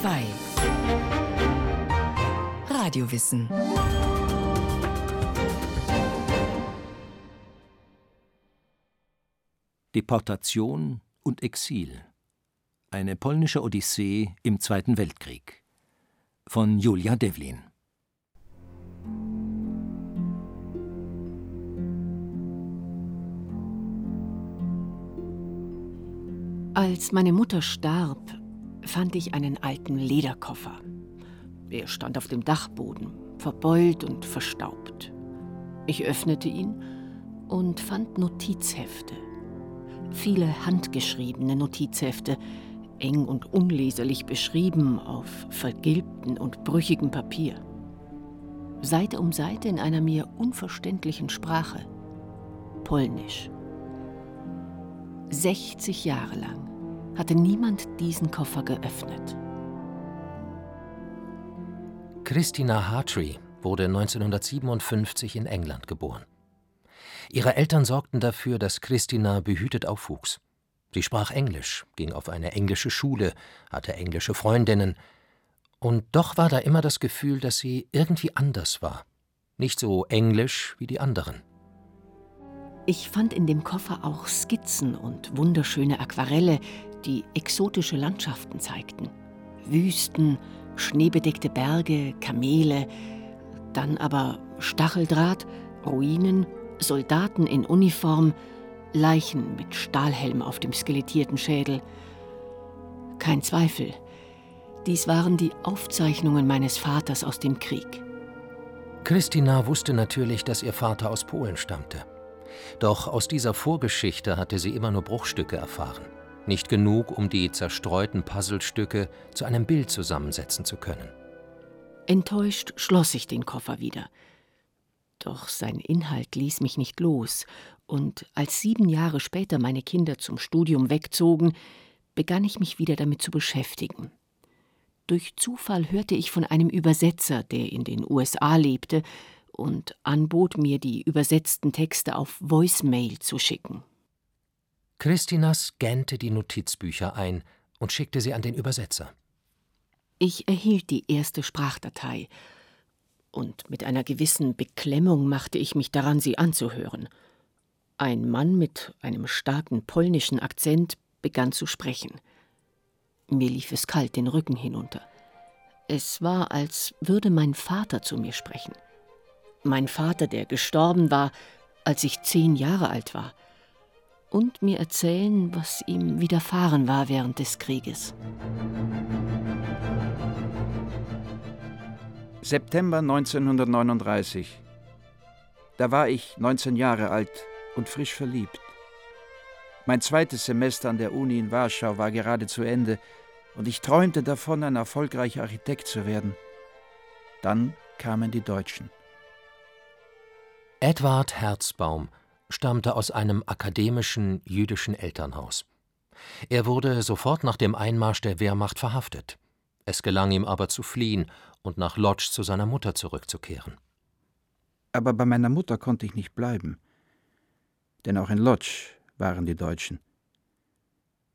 2 Radiowissen Deportation und Exil. Eine polnische Odyssee im Zweiten Weltkrieg. Von Julia Devlin. Als meine Mutter starb, fand ich einen alten Lederkoffer. Er stand auf dem Dachboden, verbeult und verstaubt. Ich öffnete ihn und fand Notizhefte. Viele handgeschriebene Notizhefte, eng und unleserlich beschrieben auf vergilbtem und brüchigem Papier. Seite um Seite in einer mir unverständlichen Sprache. Polnisch. 60 Jahre lang hatte niemand diesen Koffer geöffnet. Christina Hartree wurde 1957 in England geboren. Ihre Eltern sorgten dafür, dass Christina behütet aufwuchs. Sie sprach Englisch, ging auf eine englische Schule, hatte englische Freundinnen, und doch war da immer das Gefühl, dass sie irgendwie anders war, nicht so englisch wie die anderen. Ich fand in dem Koffer auch Skizzen und wunderschöne Aquarelle, die exotische Landschaften zeigten. Wüsten, schneebedeckte Berge, Kamele, dann aber Stacheldraht, Ruinen, Soldaten in Uniform, Leichen mit Stahlhelm auf dem skelettierten Schädel. Kein Zweifel, dies waren die Aufzeichnungen meines Vaters aus dem Krieg. Christina wusste natürlich, dass ihr Vater aus Polen stammte. Doch aus dieser Vorgeschichte hatte sie immer nur Bruchstücke erfahren. Nicht genug, um die zerstreuten Puzzlestücke zu einem Bild zusammensetzen zu können. Enttäuscht schloss ich den Koffer wieder. Doch sein Inhalt ließ mich nicht los, und als sieben Jahre später meine Kinder zum Studium wegzogen, begann ich mich wieder damit zu beschäftigen. Durch Zufall hörte ich von einem Übersetzer, der in den USA lebte, und anbot mir, die übersetzten Texte auf Voicemail zu schicken. Christina scannte die Notizbücher ein und schickte sie an den Übersetzer. Ich erhielt die erste Sprachdatei, und mit einer gewissen Beklemmung machte ich mich daran, sie anzuhören. Ein Mann mit einem starken polnischen Akzent begann zu sprechen. Mir lief es kalt den Rücken hinunter. Es war, als würde mein Vater zu mir sprechen. Mein Vater, der gestorben war, als ich zehn Jahre alt war und mir erzählen, was ihm widerfahren war während des Krieges. September 1939. Da war ich 19 Jahre alt und frisch verliebt. Mein zweites Semester an der Uni in Warschau war gerade zu Ende und ich träumte davon, ein erfolgreicher Architekt zu werden. Dann kamen die Deutschen. Edward Herzbaum stammte aus einem akademischen jüdischen Elternhaus. Er wurde sofort nach dem Einmarsch der Wehrmacht verhaftet. Es gelang ihm aber zu fliehen und nach Lodz zu seiner Mutter zurückzukehren. Aber bei meiner Mutter konnte ich nicht bleiben. Denn auch in Lodz waren die Deutschen.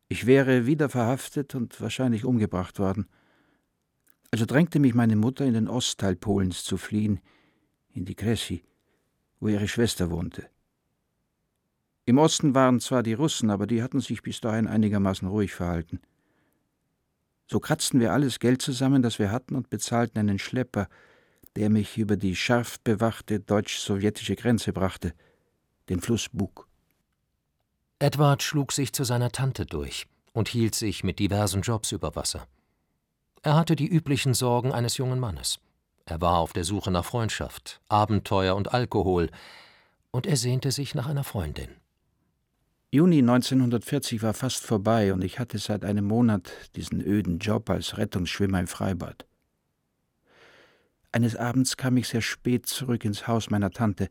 Ich wäre wieder verhaftet und wahrscheinlich umgebracht worden. Also drängte mich meine Mutter, in den Ostteil Polens zu fliehen, in die Kressi, wo ihre Schwester wohnte. Im Osten waren zwar die Russen, aber die hatten sich bis dahin einigermaßen ruhig verhalten. So kratzten wir alles Geld zusammen, das wir hatten, und bezahlten einen Schlepper, der mich über die scharf bewachte deutsch-sowjetische Grenze brachte, den Fluss Bug. Edward schlug sich zu seiner Tante durch und hielt sich mit diversen Jobs über Wasser. Er hatte die üblichen Sorgen eines jungen Mannes. Er war auf der Suche nach Freundschaft, Abenteuer und Alkohol, und er sehnte sich nach einer Freundin. Juni 1940 war fast vorbei und ich hatte seit einem Monat diesen öden Job als Rettungsschwimmer im Freibad. Eines Abends kam ich sehr spät zurück ins Haus meiner Tante,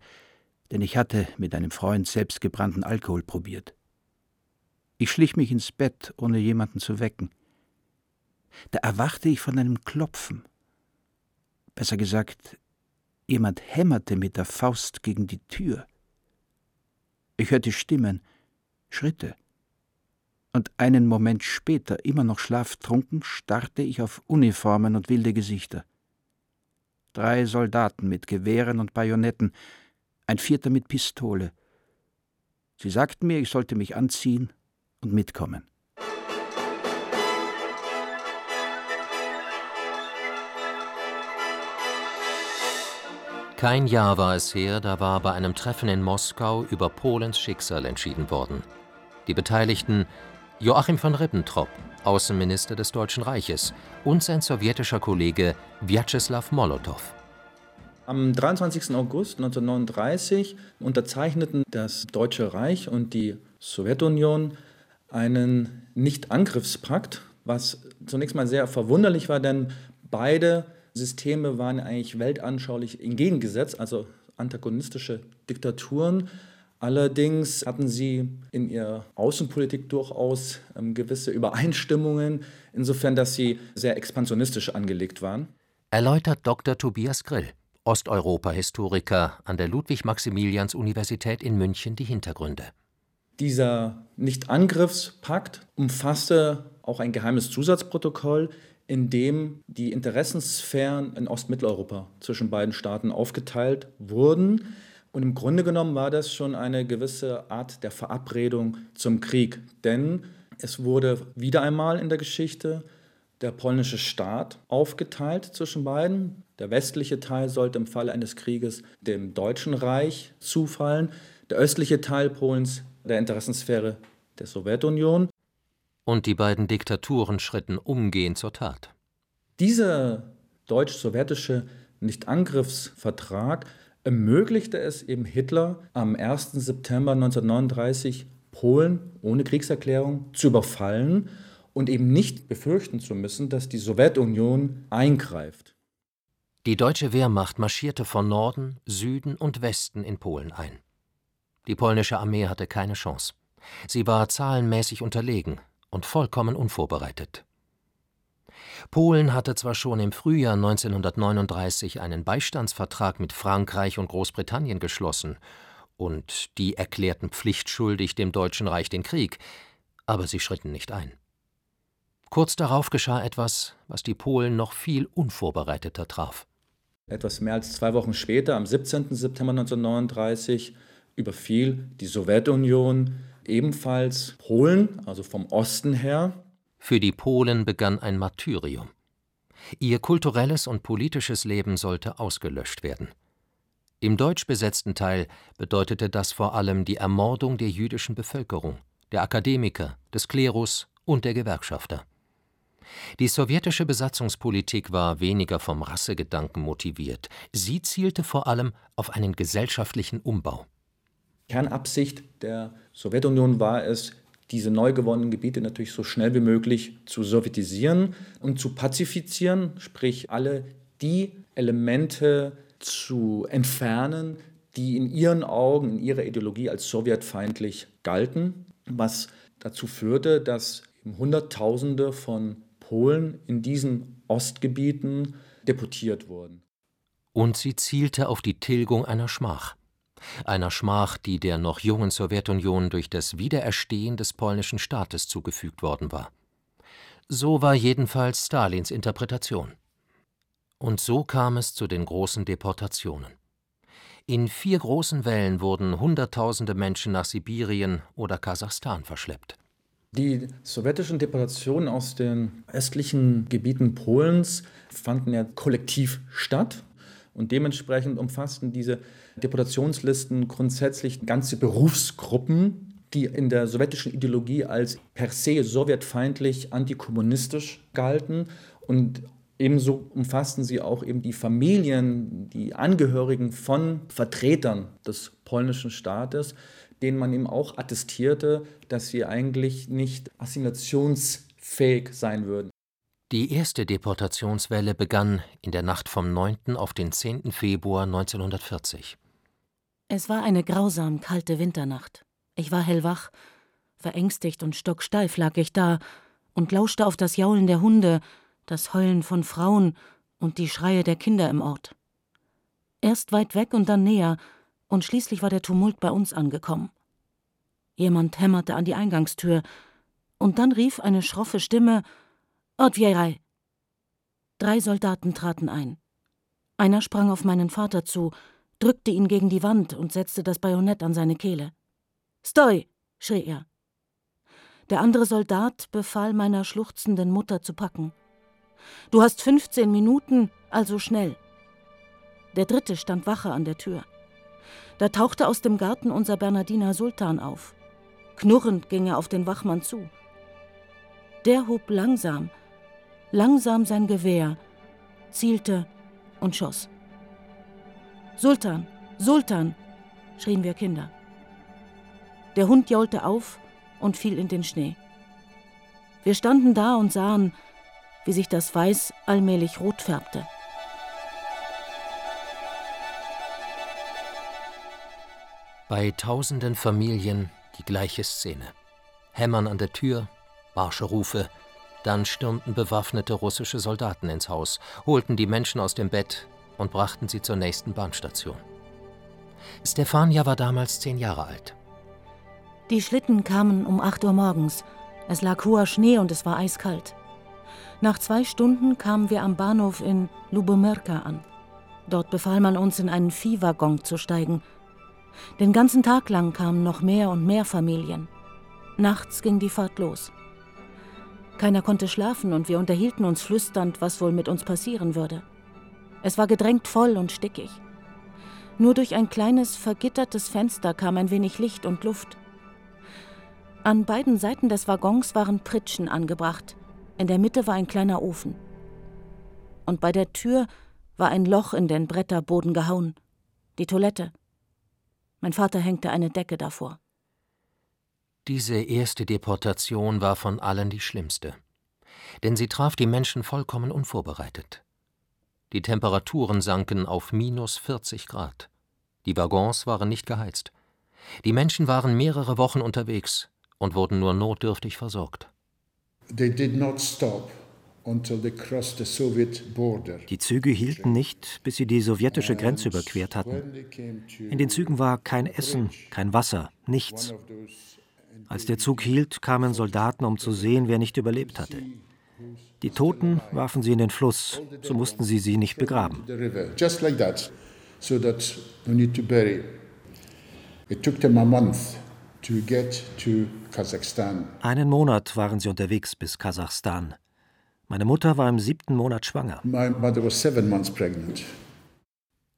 denn ich hatte mit einem Freund selbstgebrannten Alkohol probiert. Ich schlich mich ins Bett, ohne jemanden zu wecken. Da erwachte ich von einem Klopfen. Besser gesagt, jemand hämmerte mit der Faust gegen die Tür. Ich hörte Stimmen, Schritte. und einen Moment später, immer noch schlaftrunken, starrte ich auf Uniformen und wilde Gesichter. Drei Soldaten mit Gewehren und Bajonetten, ein vierter mit Pistole. Sie sagten mir, ich sollte mich anziehen und mitkommen. Kein Jahr war es her, da war bei einem Treffen in Moskau über Polens Schicksal entschieden worden. Die Beteiligten Joachim von Ribbentrop, Außenminister des Deutschen Reiches, und sein sowjetischer Kollege Wjatscheslaw Molotow. Am 23. August 1939 unterzeichneten das Deutsche Reich und die Sowjetunion einen Nichtangriffspakt, was zunächst mal sehr verwunderlich war, denn beide Systeme waren eigentlich weltanschaulich entgegengesetzt, also antagonistische Diktaturen. Allerdings hatten sie in ihrer Außenpolitik durchaus ähm, gewisse Übereinstimmungen, insofern, dass sie sehr expansionistisch angelegt waren. Erläutert Dr. Tobias Grill, Osteuropa-Historiker an der Ludwig-Maximilians-Universität in München, die Hintergründe. Dieser Nichtangriffspakt umfasste auch ein geheimes Zusatzprotokoll, in dem die Interessensphären in Ostmitteleuropa zwischen beiden Staaten aufgeteilt wurden. Und im Grunde genommen war das schon eine gewisse Art der Verabredung zum Krieg, denn es wurde wieder einmal in der Geschichte der polnische Staat aufgeteilt zwischen beiden. Der westliche Teil sollte im Falle eines Krieges dem Deutschen Reich zufallen, der östliche Teil Polens der Interessensphäre der Sowjetunion. Und die beiden Diktaturen schritten umgehend zur Tat. Dieser deutsch-sowjetische Nichtangriffsvertrag ermöglichte es eben Hitler am 1. September 1939 Polen ohne Kriegserklärung zu überfallen und eben nicht befürchten zu müssen, dass die Sowjetunion eingreift. Die deutsche Wehrmacht marschierte von Norden, Süden und Westen in Polen ein. Die polnische Armee hatte keine Chance. Sie war zahlenmäßig unterlegen und vollkommen unvorbereitet. Polen hatte zwar schon im Frühjahr 1939 einen Beistandsvertrag mit Frankreich und Großbritannien geschlossen, und die erklärten pflichtschuldig dem Deutschen Reich den Krieg, aber sie schritten nicht ein. Kurz darauf geschah etwas, was die Polen noch viel unvorbereiteter traf. Etwas mehr als zwei Wochen später, am 17. September 1939, überfiel die Sowjetunion ebenfalls Polen, also vom Osten her, für die Polen begann ein Martyrium. Ihr kulturelles und politisches Leben sollte ausgelöscht werden. Im deutsch besetzten Teil bedeutete das vor allem die Ermordung der jüdischen Bevölkerung, der Akademiker, des Klerus und der Gewerkschafter. Die sowjetische Besatzungspolitik war weniger vom Rassegedanken motiviert, sie zielte vor allem auf einen gesellschaftlichen Umbau. Kernabsicht der Sowjetunion war es, diese neu gewonnenen Gebiete natürlich so schnell wie möglich zu sowjetisieren und zu pazifizieren, sprich alle die Elemente zu entfernen, die in ihren Augen, in ihrer Ideologie als sowjetfeindlich galten, was dazu führte, dass Hunderttausende von Polen in diesen Ostgebieten deportiert wurden. Und sie zielte auf die Tilgung einer Schmach einer Schmach, die der noch jungen Sowjetunion durch das Wiedererstehen des polnischen Staates zugefügt worden war. So war jedenfalls Stalins Interpretation. Und so kam es zu den großen Deportationen. In vier großen Wellen wurden Hunderttausende Menschen nach Sibirien oder Kasachstan verschleppt. Die sowjetischen Deportationen aus den östlichen Gebieten Polens fanden ja kollektiv statt und dementsprechend umfassten diese Deportationslisten grundsätzlich ganze Berufsgruppen, die in der sowjetischen Ideologie als per se sowjetfeindlich, antikommunistisch galten und Ebenso umfassten sie auch eben die Familien, die Angehörigen von Vertretern des polnischen Staates, denen man eben auch attestierte, dass sie eigentlich nicht assimilationsfähig sein würden. Die erste Deportationswelle begann in der Nacht vom 9. auf den 10. Februar 1940. Es war eine grausam kalte Winternacht. Ich war hellwach, verängstigt und stocksteif lag ich da und lauschte auf das Jaulen der Hunde, das Heulen von Frauen und die Schreie der Kinder im Ort. Erst weit weg und dann näher, und schließlich war der Tumult bei uns angekommen. Jemand hämmerte an die Eingangstür, Und dann rief eine schroffe Stimme Odvierei. Drei Soldaten traten ein. Einer sprang auf meinen Vater zu, drückte ihn gegen die Wand und setzte das Bajonett an seine Kehle. Stoi! schrie er. Der andere Soldat befahl meiner schluchzenden Mutter zu packen. Du hast 15 Minuten, also schnell. Der dritte stand Wache an der Tür. Da tauchte aus dem Garten unser Bernardiner Sultan auf. Knurrend ging er auf den Wachmann zu. Der hob langsam, langsam sein Gewehr, zielte und schoss. Sultan, Sultan, schrien wir Kinder. Der Hund jaulte auf und fiel in den Schnee. Wir standen da und sahen, wie sich das Weiß allmählich rot färbte. Bei tausenden Familien die gleiche Szene. Hämmern an der Tür, barsche Rufe, dann stürmten bewaffnete russische Soldaten ins Haus, holten die Menschen aus dem Bett und brachten sie zur nächsten Bahnstation. Stefania war damals zehn Jahre alt. Die Schlitten kamen um acht Uhr morgens. Es lag hoher Schnee und es war eiskalt. Nach zwei Stunden kamen wir am Bahnhof in Lubomirka an. Dort befahl man uns, in einen Viehwaggon zu steigen. Den ganzen Tag lang kamen noch mehr und mehr Familien. Nachts ging die Fahrt los. Keiner konnte schlafen und wir unterhielten uns flüsternd, was wohl mit uns passieren würde. Es war gedrängt voll und stickig. Nur durch ein kleines, vergittertes Fenster kam ein wenig Licht und Luft. An beiden Seiten des Waggons waren Pritschen angebracht. In der Mitte war ein kleiner Ofen. Und bei der Tür war ein Loch in den Bretterboden gehauen. Die Toilette. Mein Vater hängte eine Decke davor. Diese erste Deportation war von allen die schlimmste. Denn sie traf die Menschen vollkommen unvorbereitet. Die Temperaturen sanken auf minus 40 Grad. Die Waggons waren nicht geheizt. Die Menschen waren mehrere Wochen unterwegs und wurden nur notdürftig versorgt. Die Züge hielten nicht, bis sie die sowjetische Grenze überquert hatten. In den Zügen war kein Essen, kein Wasser, nichts. Als der Zug hielt, kamen Soldaten, um zu sehen, wer nicht überlebt hatte. Die Toten warfen sie in den Fluss, so mussten sie sie nicht begraben. It took them a month einen Monat waren sie unterwegs bis Kasachstan. Meine Mutter war im siebten Monat schwanger.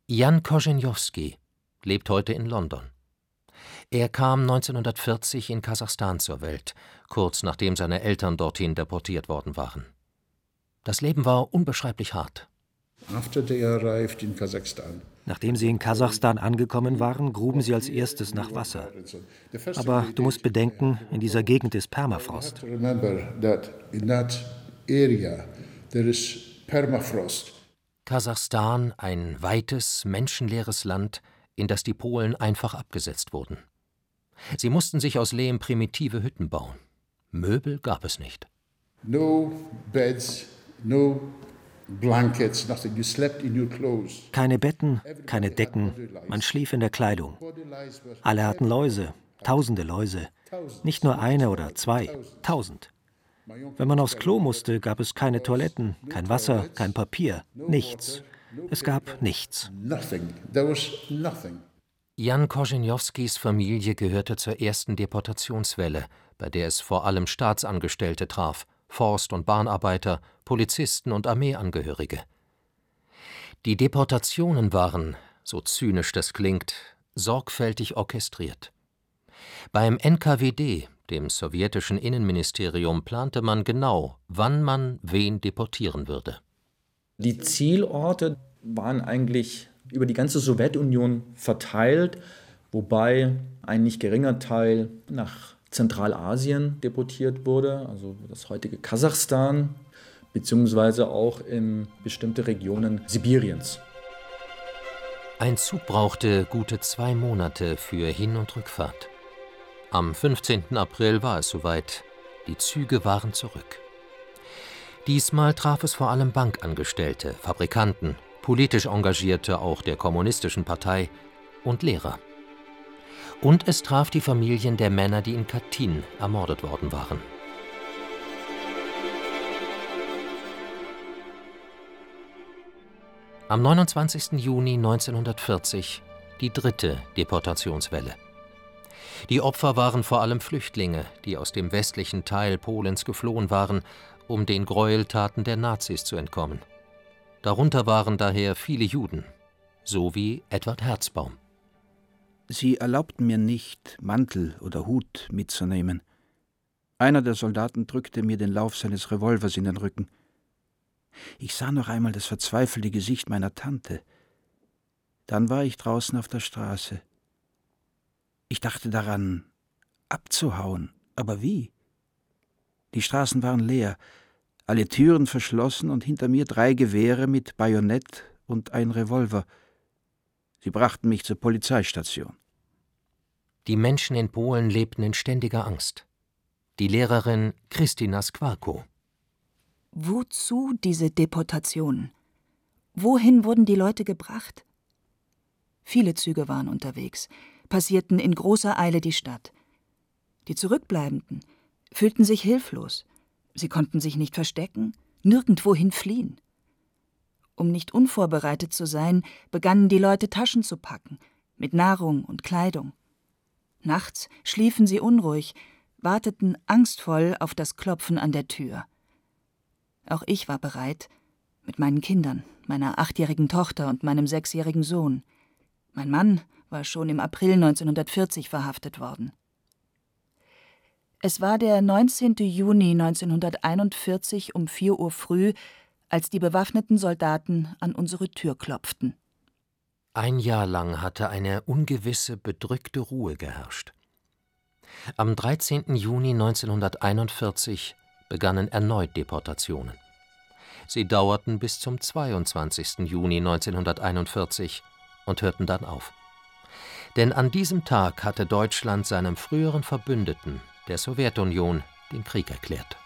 Jan Koženjowski lebt heute in London. Er kam 1940 in Kasachstan zur Welt, kurz nachdem seine Eltern dorthin deportiert worden waren. Das Leben war unbeschreiblich hart. After they arrived in Kazakhstan, Nachdem sie in Kasachstan angekommen waren, gruben sie als erstes nach Wasser. Aber du musst bedenken, in dieser Gegend ist Permafrost. Kasachstan, ein weites, menschenleeres Land, in das die Polen einfach abgesetzt wurden. Sie mussten sich aus Lehm primitive Hütten bauen. Möbel gab es nicht. No beds, keine Betten, keine Decken, man schlief in der Kleidung. Alle hatten Läuse, tausende Läuse. Nicht nur eine oder zwei, tausend. Wenn man aufs Klo musste, gab es keine Toiletten, kein Wasser, kein Papier, nichts. Es gab nichts. Jan Korzeniowskis Familie gehörte zur ersten Deportationswelle, bei der es vor allem Staatsangestellte traf. Forst- und Bahnarbeiter, Polizisten und Armeeangehörige. Die Deportationen waren, so zynisch das klingt, sorgfältig orchestriert. Beim NKWD, dem sowjetischen Innenministerium, plante man genau, wann man wen deportieren würde. Die Zielorte waren eigentlich über die ganze Sowjetunion verteilt, wobei ein nicht geringer Teil nach Zentralasien deportiert wurde, also das heutige Kasachstan, beziehungsweise auch in bestimmte Regionen Sibiriens. Ein Zug brauchte gute zwei Monate für Hin- und Rückfahrt. Am 15. April war es soweit. Die Züge waren zurück. Diesmal traf es vor allem Bankangestellte, Fabrikanten, politisch Engagierte auch der Kommunistischen Partei und Lehrer. Und es traf die Familien der Männer, die in Katyn ermordet worden waren. Am 29. Juni 1940 die dritte Deportationswelle. Die Opfer waren vor allem Flüchtlinge, die aus dem westlichen Teil Polens geflohen waren, um den Gräueltaten der Nazis zu entkommen. Darunter waren daher viele Juden, so wie Edward Herzbaum. Sie erlaubten mir nicht, Mantel oder Hut mitzunehmen. Einer der Soldaten drückte mir den Lauf seines Revolvers in den Rücken. Ich sah noch einmal das verzweifelte Gesicht meiner Tante. Dann war ich draußen auf der Straße. Ich dachte daran, abzuhauen, aber wie? Die Straßen waren leer, alle Türen verschlossen und hinter mir drei Gewehre mit Bajonett und ein Revolver. Sie brachten mich zur Polizeistation. Die Menschen in Polen lebten in ständiger Angst. Die Lehrerin Christina Skwarko. Wozu diese Deportation? Wohin wurden die Leute gebracht? Viele Züge waren unterwegs, passierten in großer Eile die Stadt. Die Zurückbleibenden fühlten sich hilflos. Sie konnten sich nicht verstecken, nirgendwohin fliehen. Um nicht unvorbereitet zu sein, begannen die Leute Taschen zu packen, mit Nahrung und Kleidung. Nachts schliefen sie unruhig, warteten angstvoll auf das Klopfen an der Tür. Auch ich war bereit, mit meinen Kindern, meiner achtjährigen Tochter und meinem sechsjährigen Sohn. Mein Mann war schon im April 1940 verhaftet worden. Es war der 19. Juni 1941 um 4 Uhr früh, als die bewaffneten Soldaten an unsere Tür klopften. Ein Jahr lang hatte eine ungewisse, bedrückte Ruhe geherrscht. Am 13. Juni 1941 begannen erneut Deportationen. Sie dauerten bis zum 22. Juni 1941 und hörten dann auf. Denn an diesem Tag hatte Deutschland seinem früheren Verbündeten, der Sowjetunion, den Krieg erklärt.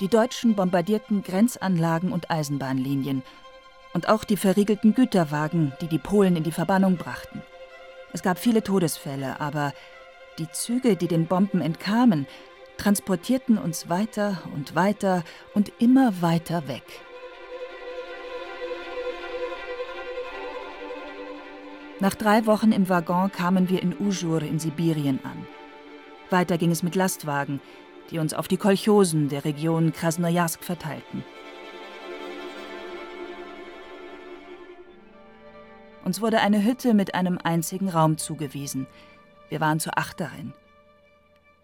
Die Deutschen bombardierten Grenzanlagen und Eisenbahnlinien und auch die verriegelten Güterwagen, die die Polen in die Verbannung brachten. Es gab viele Todesfälle, aber die Züge, die den Bomben entkamen, transportierten uns weiter und weiter und immer weiter weg. Nach drei Wochen im Waggon kamen wir in Ujur in Sibirien an. Weiter ging es mit Lastwagen, die uns auf die Kolchosen der Region Krasnojarsk verteilten. Uns wurde eine Hütte mit einem einzigen Raum zugewiesen. Wir waren zu acht darin.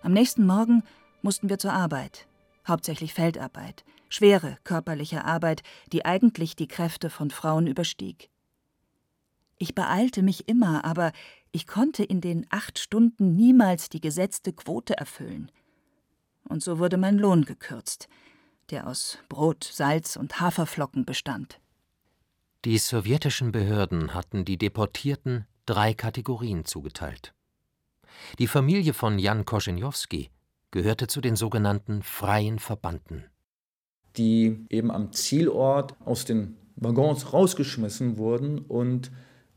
Am nächsten Morgen mussten wir zur Arbeit, hauptsächlich Feldarbeit, schwere körperliche Arbeit, die eigentlich die Kräfte von Frauen überstieg. Ich beeilte mich immer, aber ich konnte in den acht Stunden niemals die gesetzte Quote erfüllen. Und so wurde mein Lohn gekürzt, der aus Brot, Salz und Haferflocken bestand. Die sowjetischen Behörden hatten die Deportierten drei Kategorien zugeteilt. Die Familie von Jan Koschenjowski gehörte zu den sogenannten freien Verbannten. Die eben am Zielort aus den Waggons rausgeschmissen wurden und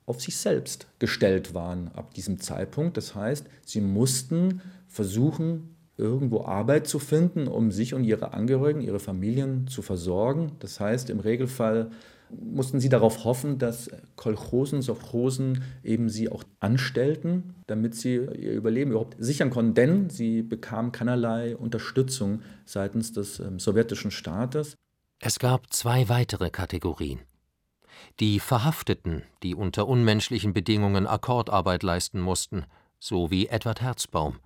auf sich selbst gestellt waren ab diesem Zeitpunkt. Das heißt, sie mussten versuchen, irgendwo Arbeit zu finden, um sich und ihre Angehörigen, ihre Familien zu versorgen. Das heißt, im Regelfall mussten sie darauf hoffen, dass Kolchosen, Sovchosen eben sie auch anstellten, damit sie ihr Überleben überhaupt sichern konnten. Denn sie bekamen keinerlei Unterstützung seitens des ähm, sowjetischen Staates. Es gab zwei weitere Kategorien. Die Verhafteten, die unter unmenschlichen Bedingungen Akkordarbeit leisten mussten, so wie Edward Herzbaum,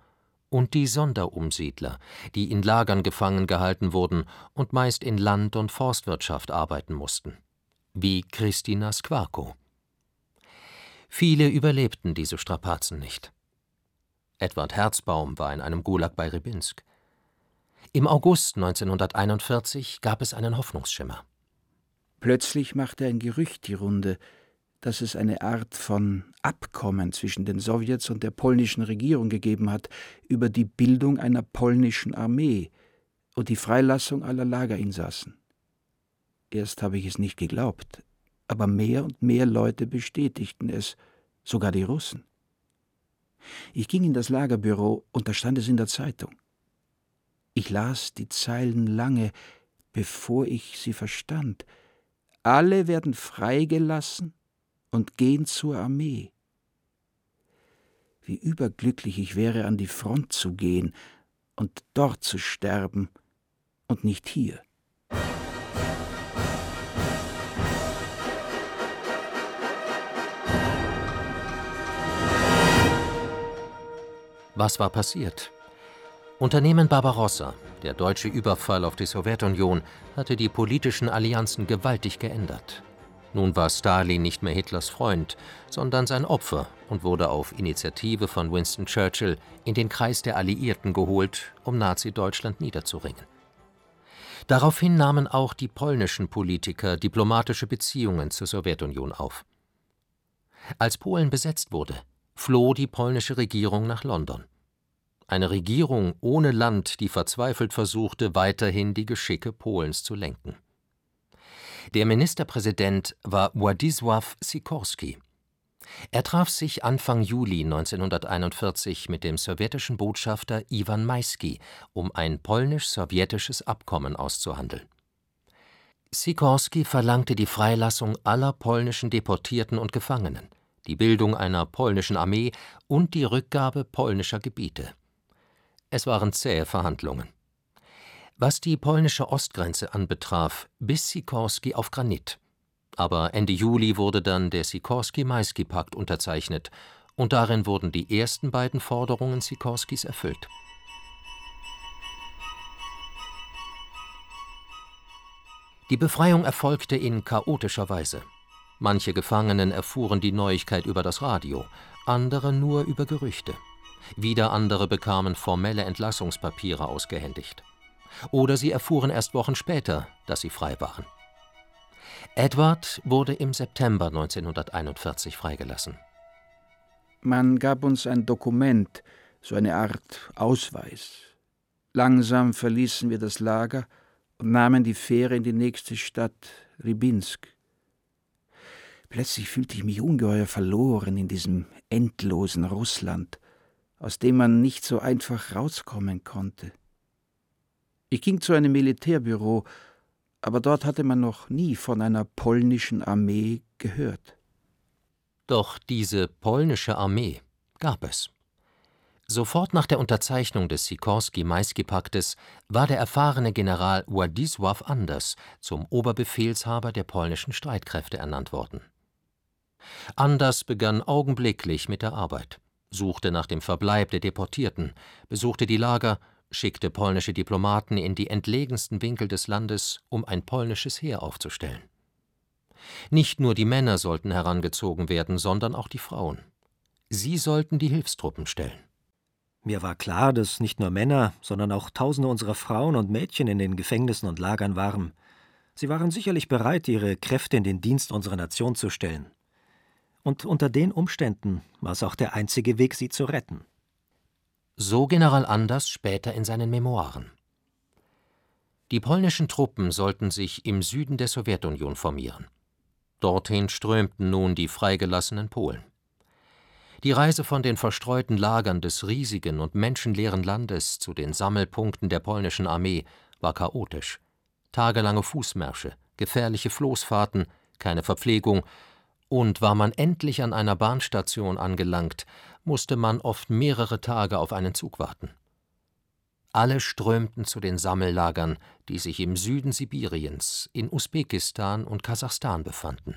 und die Sonderumsiedler, die in Lagern gefangen gehalten wurden und meist in Land- und Forstwirtschaft arbeiten mussten wie Christina Skwarko. Viele überlebten diese Strapazen nicht. Edward Herzbaum war in einem Gulag bei Ribinsk. Im August 1941 gab es einen Hoffnungsschimmer. Plötzlich machte ein Gerücht die Runde, dass es eine Art von Abkommen zwischen den Sowjets und der polnischen Regierung gegeben hat über die Bildung einer polnischen Armee und die Freilassung aller Lagerinsassen. Erst habe ich es nicht geglaubt, aber mehr und mehr Leute bestätigten es, sogar die Russen. Ich ging in das Lagerbüro und da stand es in der Zeitung. Ich las die Zeilen lange, bevor ich sie verstand. Alle werden freigelassen und gehen zur Armee. Wie überglücklich ich wäre, an die Front zu gehen und dort zu sterben und nicht hier. Was war passiert? Unternehmen Barbarossa, der deutsche Überfall auf die Sowjetunion, hatte die politischen Allianzen gewaltig geändert. Nun war Stalin nicht mehr Hitlers Freund, sondern sein Opfer und wurde auf Initiative von Winston Churchill in den Kreis der Alliierten geholt, um Nazi-Deutschland niederzuringen. Daraufhin nahmen auch die polnischen Politiker diplomatische Beziehungen zur Sowjetunion auf. Als Polen besetzt wurde, floh die polnische Regierung nach London. Eine Regierung ohne Land, die verzweifelt versuchte, weiterhin die Geschicke Polens zu lenken. Der Ministerpräsident war Władysław Sikorski. Er traf sich Anfang Juli 1941 mit dem sowjetischen Botschafter Iwan Majski, um ein polnisch-sowjetisches Abkommen auszuhandeln. Sikorski verlangte die Freilassung aller polnischen Deportierten und Gefangenen die Bildung einer polnischen Armee und die Rückgabe polnischer Gebiete. Es waren zähe Verhandlungen. Was die polnische Ostgrenze anbetraf, biss Sikorski auf Granit. Aber Ende Juli wurde dann der Sikorski-Majski-Pakt unterzeichnet, und darin wurden die ersten beiden Forderungen Sikorskis erfüllt. Die Befreiung erfolgte in chaotischer Weise. Manche Gefangenen erfuhren die Neuigkeit über das Radio, andere nur über Gerüchte. Wieder andere bekamen formelle Entlassungspapiere ausgehändigt. Oder sie erfuhren erst Wochen später, dass sie frei waren. Edward wurde im September 1941 freigelassen. Man gab uns ein Dokument, so eine Art Ausweis. Langsam verließen wir das Lager und nahmen die Fähre in die nächste Stadt, Ribinsk. Plötzlich fühlte ich mich ungeheuer verloren in diesem endlosen Russland, aus dem man nicht so einfach rauskommen konnte. Ich ging zu einem Militärbüro, aber dort hatte man noch nie von einer polnischen Armee gehört. Doch diese polnische Armee gab es. Sofort nach der Unterzeichnung des Sikorski-Majski-Paktes war der erfahrene General Władysław Anders zum Oberbefehlshaber der polnischen Streitkräfte ernannt worden. Anders begann augenblicklich mit der Arbeit, suchte nach dem Verbleib der Deportierten, besuchte die Lager, schickte polnische Diplomaten in die entlegensten Winkel des Landes, um ein polnisches Heer aufzustellen. Nicht nur die Männer sollten herangezogen werden, sondern auch die Frauen. Sie sollten die Hilfstruppen stellen. Mir war klar, dass nicht nur Männer, sondern auch Tausende unserer Frauen und Mädchen in den Gefängnissen und Lagern waren. Sie waren sicherlich bereit, ihre Kräfte in den Dienst unserer Nation zu stellen. Und unter den Umständen war es auch der einzige Weg, sie zu retten. So General Anders später in seinen Memoiren. Die polnischen Truppen sollten sich im Süden der Sowjetunion formieren. Dorthin strömten nun die freigelassenen Polen. Die Reise von den verstreuten Lagern des riesigen und menschenleeren Landes zu den Sammelpunkten der polnischen Armee war chaotisch. Tagelange Fußmärsche, gefährliche Floßfahrten, keine Verpflegung und war man endlich an einer Bahnstation angelangt, musste man oft mehrere Tage auf einen Zug warten. Alle strömten zu den Sammellagern, die sich im Süden Sibiriens, in Usbekistan und Kasachstan befanden.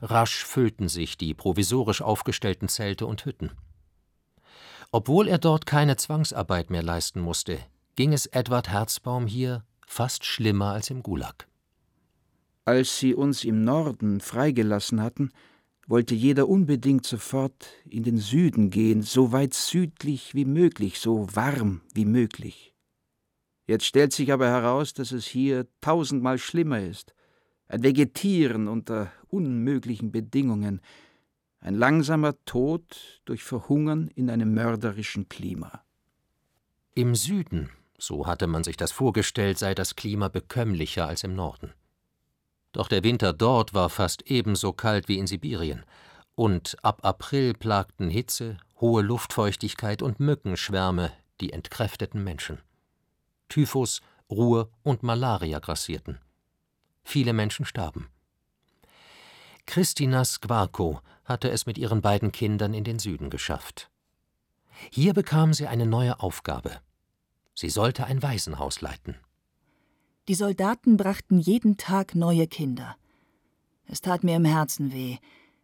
Rasch füllten sich die provisorisch aufgestellten Zelte und Hütten. Obwohl er dort keine Zwangsarbeit mehr leisten musste, ging es Edward Herzbaum hier fast schlimmer als im Gulag. Als sie uns im Norden freigelassen hatten, wollte jeder unbedingt sofort in den Süden gehen, so weit südlich wie möglich, so warm wie möglich. Jetzt stellt sich aber heraus, dass es hier tausendmal schlimmer ist. Ein Vegetieren unter unmöglichen Bedingungen, ein langsamer Tod durch Verhungern in einem mörderischen Klima. Im Süden, so hatte man sich das vorgestellt, sei das Klima bekömmlicher als im Norden. Doch der Winter dort war fast ebenso kalt wie in Sibirien, und ab April plagten Hitze, hohe Luftfeuchtigkeit und Mückenschwärme die entkräfteten Menschen. Typhus, Ruhr und Malaria grassierten. Viele Menschen starben. Christina Squarco hatte es mit ihren beiden Kindern in den Süden geschafft. Hier bekam sie eine neue Aufgabe. Sie sollte ein Waisenhaus leiten. Die Soldaten brachten jeden Tag neue Kinder. Es tat mir im Herzen weh,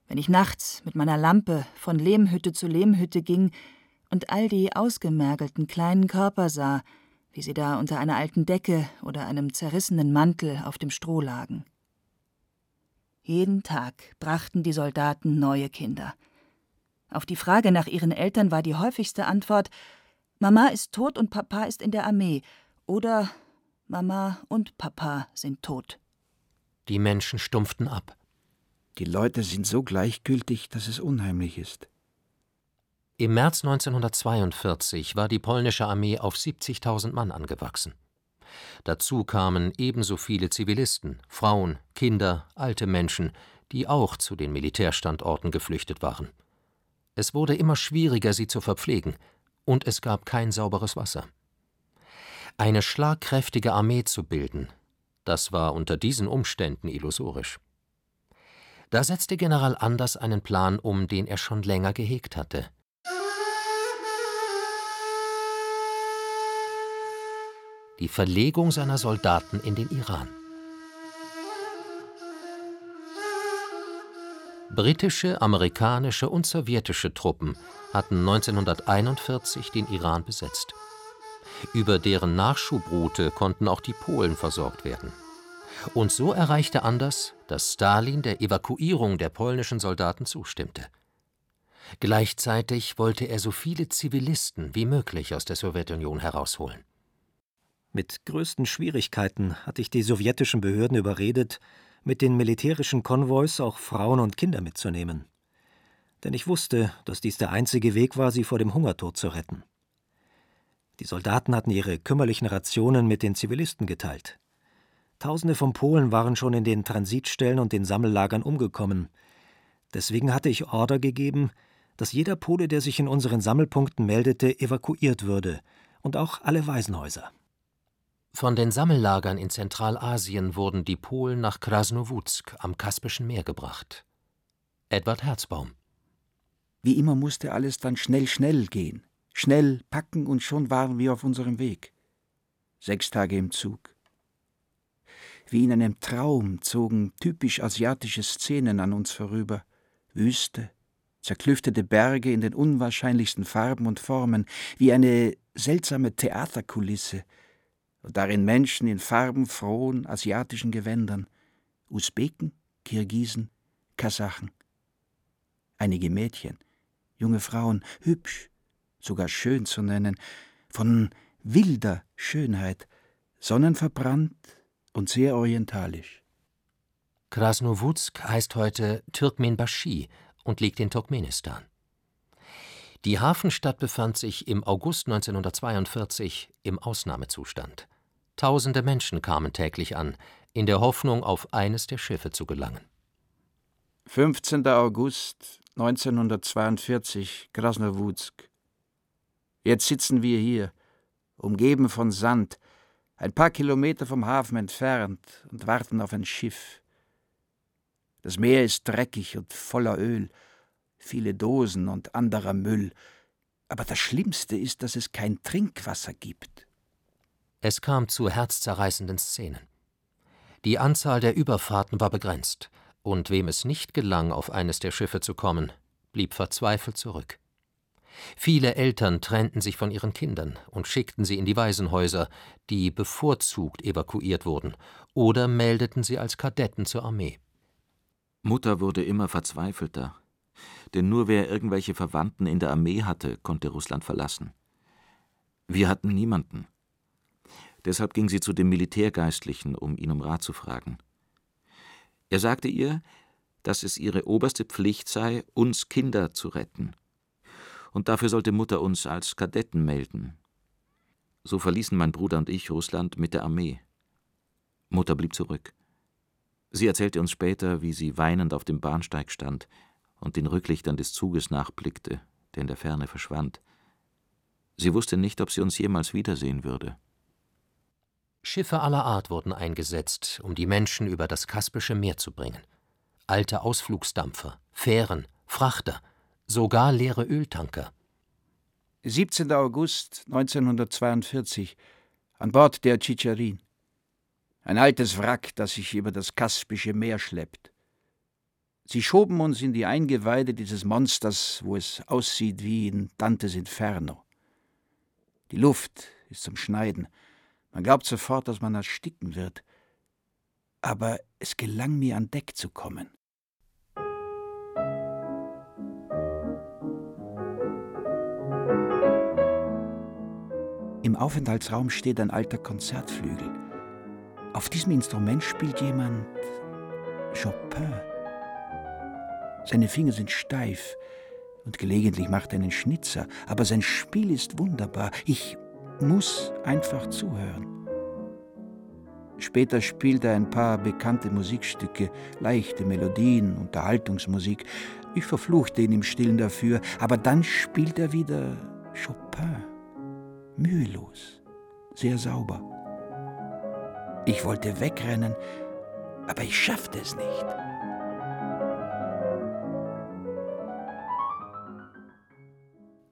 wenn ich nachts mit meiner Lampe von Lehmhütte zu Lehmhütte ging und all die ausgemergelten kleinen Körper sah, wie sie da unter einer alten Decke oder einem zerrissenen Mantel auf dem Stroh lagen. Jeden Tag brachten die Soldaten neue Kinder. Auf die Frage nach ihren Eltern war die häufigste Antwort Mama ist tot und Papa ist in der Armee oder Mama und Papa sind tot. Die Menschen stumpften ab. Die Leute sind so gleichgültig, dass es unheimlich ist. Im März 1942 war die polnische Armee auf 70.000 Mann angewachsen. Dazu kamen ebenso viele Zivilisten, Frauen, Kinder, alte Menschen, die auch zu den Militärstandorten geflüchtet waren. Es wurde immer schwieriger, sie zu verpflegen, und es gab kein sauberes Wasser. Eine schlagkräftige Armee zu bilden, das war unter diesen Umständen illusorisch. Da setzte General Anders einen Plan um, den er schon länger gehegt hatte. Die Verlegung seiner Soldaten in den Iran. Britische, amerikanische und sowjetische Truppen hatten 1941 den Iran besetzt. Über deren Nachschubroute konnten auch die Polen versorgt werden. Und so erreichte Anders, dass Stalin der Evakuierung der polnischen Soldaten zustimmte. Gleichzeitig wollte er so viele Zivilisten wie möglich aus der Sowjetunion herausholen. Mit größten Schwierigkeiten hatte ich die sowjetischen Behörden überredet, mit den militärischen Konvois auch Frauen und Kinder mitzunehmen. Denn ich wusste, dass dies der einzige Weg war, sie vor dem Hungertod zu retten. Die Soldaten hatten ihre kümmerlichen Rationen mit den Zivilisten geteilt. Tausende von Polen waren schon in den Transitstellen und den Sammellagern umgekommen. Deswegen hatte ich Order gegeben, dass jeder Pole, der sich in unseren Sammelpunkten meldete, evakuiert würde und auch alle Waisenhäuser. Von den Sammellagern in Zentralasien wurden die Polen nach Krasnowutsk am Kaspischen Meer gebracht. Edward Herzbaum. Wie immer musste alles dann schnell, schnell gehen. Schnell packen und schon waren wir auf unserem Weg. Sechs Tage im Zug. Wie in einem Traum zogen typisch asiatische Szenen an uns vorüber. Wüste, zerklüftete Berge in den unwahrscheinlichsten Farben und Formen, wie eine seltsame Theaterkulisse, und darin Menschen in farbenfrohen asiatischen Gewändern, Usbeken, Kirgisen, Kasachen. Einige Mädchen, junge Frauen, hübsch, sogar schön zu nennen, von wilder Schönheit, sonnenverbrannt und sehr orientalisch. Krasnowutsk heißt heute Turkmenbashi und liegt in Turkmenistan. Die Hafenstadt befand sich im August 1942 im Ausnahmezustand. Tausende Menschen kamen täglich an, in der Hoffnung, auf eines der Schiffe zu gelangen. 15. August 1942, Krasnowutsk. Jetzt sitzen wir hier, umgeben von Sand, ein paar Kilometer vom Hafen entfernt und warten auf ein Schiff. Das Meer ist dreckig und voller Öl, viele Dosen und anderer Müll. Aber das Schlimmste ist, dass es kein Trinkwasser gibt. Es kam zu herzzerreißenden Szenen. Die Anzahl der Überfahrten war begrenzt, und wem es nicht gelang, auf eines der Schiffe zu kommen, blieb verzweifelt zurück. Viele Eltern trennten sich von ihren Kindern und schickten sie in die Waisenhäuser, die bevorzugt evakuiert wurden, oder meldeten sie als Kadetten zur Armee. Mutter wurde immer verzweifelter, denn nur wer irgendwelche Verwandten in der Armee hatte, konnte Russland verlassen. Wir hatten niemanden. Deshalb ging sie zu dem Militärgeistlichen, um ihn um Rat zu fragen. Er sagte ihr, dass es ihre oberste Pflicht sei, uns Kinder zu retten. Und dafür sollte Mutter uns als Kadetten melden. So verließen mein Bruder und ich Russland mit der Armee. Mutter blieb zurück. Sie erzählte uns später, wie sie weinend auf dem Bahnsteig stand, und den Rücklichtern des Zuges nachblickte, der in der Ferne verschwand. Sie wusste nicht, ob sie uns jemals wiedersehen würde. Schiffe aller Art wurden eingesetzt, um die Menschen über das Kaspische Meer zu bringen. Alte Ausflugsdampfer, Fähren, Frachter, sogar leere Öltanker. 17. August 1942 an Bord der Tschitscherin. Ein altes Wrack, das sich über das Kaspische Meer schleppt. Sie schoben uns in die Eingeweide dieses Monsters, wo es aussieht wie in Dantes Inferno. Die Luft ist zum Schneiden. Man glaubt sofort, dass man ersticken wird. Aber es gelang mir, an Deck zu kommen. Aufenthaltsraum steht ein alter Konzertflügel. Auf diesem Instrument spielt jemand Chopin. Seine Finger sind steif und gelegentlich macht er einen Schnitzer, aber sein Spiel ist wunderbar. Ich muss einfach zuhören. Später spielt er ein paar bekannte Musikstücke, leichte Melodien, Unterhaltungsmusik. Ich verfluchte ihn im Stillen dafür, aber dann spielt er wieder Chopin. Mühelos, sehr sauber. Ich wollte wegrennen, aber ich schaffte es nicht.